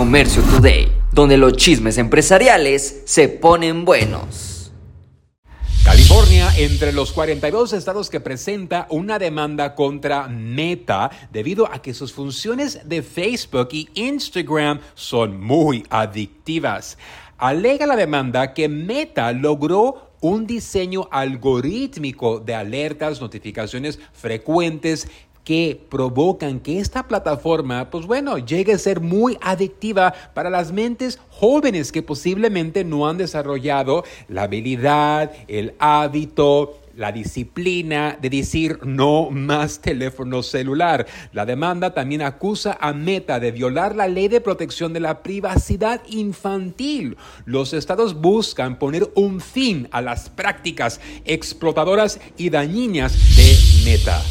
Comercio Today, donde los chismes empresariales se ponen buenos. California, entre los 42 estados que presenta una demanda contra Meta debido a que sus funciones de Facebook y Instagram son muy adictivas. Alega la demanda que Meta logró un diseño algorítmico de alertas, notificaciones frecuentes que provocan que esta plataforma, pues bueno, llegue a ser muy adictiva para las mentes jóvenes que posiblemente no han desarrollado la habilidad, el hábito, la disciplina de decir no más teléfono celular. La demanda también acusa a Meta de violar la ley de protección de la privacidad infantil. Los estados buscan poner un fin a las prácticas explotadoras y dañinas de Meta.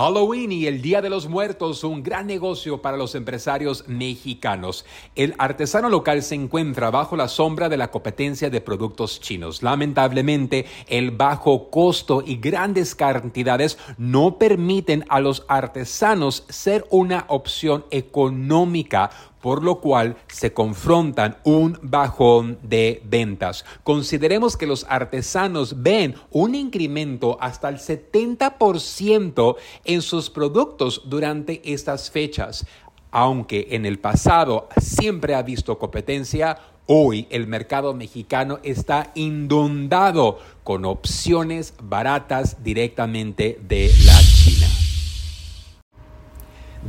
Halloween y el Día de los Muertos, un gran negocio para los empresarios mexicanos. El artesano local se encuentra bajo la sombra de la competencia de productos chinos. Lamentablemente, el bajo costo y grandes cantidades no permiten a los artesanos ser una opción económica por lo cual se confrontan un bajón de ventas. Consideremos que los artesanos ven un incremento hasta el 70% en sus productos durante estas fechas. Aunque en el pasado siempre ha visto competencia, hoy el mercado mexicano está inundado con opciones baratas directamente de la China.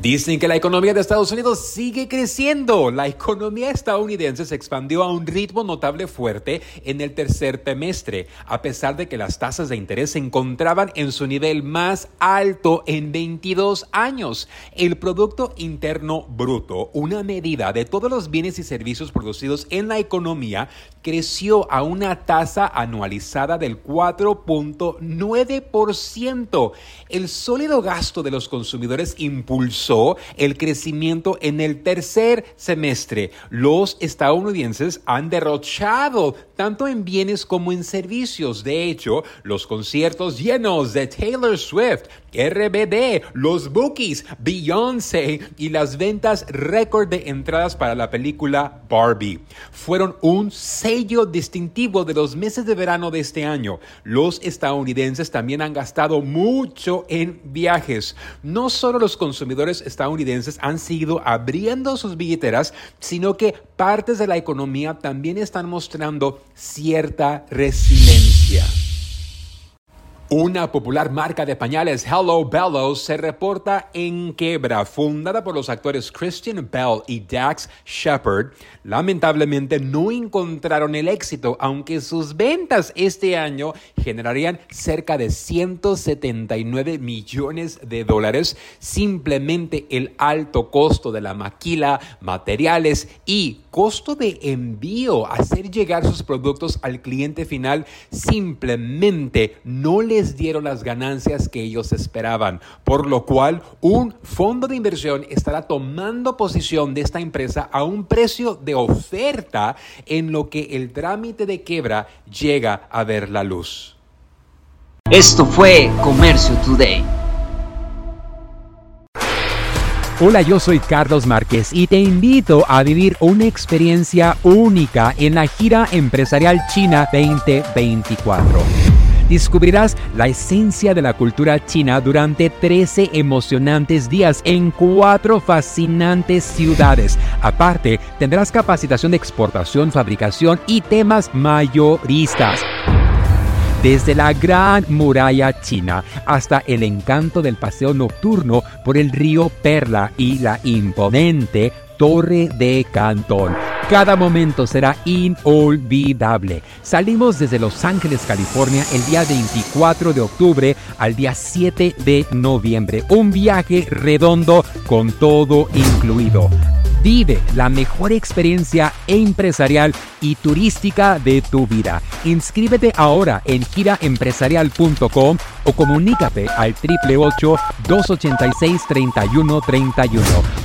Dicen que la economía de Estados Unidos sigue creciendo. La economía estadounidense se expandió a un ritmo notable fuerte en el tercer trimestre, a pesar de que las tasas de interés se encontraban en su nivel más alto en 22 años. El Producto Interno Bruto, una medida de todos los bienes y servicios producidos en la economía, creció a una tasa anualizada del 4.9%. El sólido gasto de los consumidores impulsó el crecimiento en el tercer semestre. Los estadounidenses han derrochado tanto en bienes como en servicios. De hecho, los conciertos llenos de Taylor Swift, RBD, los bookies, Beyoncé y las ventas récord de entradas para la película Barbie fueron un sello distintivo de los meses de verano de este año. Los estadounidenses también han gastado mucho en viajes. No solo los consumidores estadounidenses han seguido abriendo sus billeteras, sino que partes de la economía también están mostrando cierta resiliencia. Una popular marca de pañales, Hello Bellows, se reporta en quiebra. Fundada por los actores Christian Bell y Dax Shepard, lamentablemente no encontraron el éxito, aunque sus ventas este año generarían cerca de 179 millones de dólares. Simplemente el alto costo de la maquila, materiales y costo de envío, hacer llegar sus productos al cliente final, simplemente no les dieron las ganancias que ellos esperaban, por lo cual un fondo de inversión estará tomando posición de esta empresa a un precio de oferta en lo que el trámite de quiebra llega a ver la luz. Esto fue Comercio Today. Hola, yo soy Carlos Márquez y te invito a vivir una experiencia única en la gira empresarial China 2024 descubrirás la esencia de la cultura china durante 13 emocionantes días en cuatro fascinantes ciudades. Aparte, tendrás capacitación de exportación, fabricación y temas mayoristas. Desde la gran muralla china hasta el encanto del paseo nocturno por el río Perla y la imponente Torre de Cantón. Cada momento será inolvidable. Salimos desde Los Ángeles, California, el día 24 de octubre al día 7 de noviembre. Un viaje redondo con todo incluido. Vive la mejor experiencia empresarial y turística de tu vida. Inscríbete ahora en giraempresarial.com o comunícate al 888 286 3131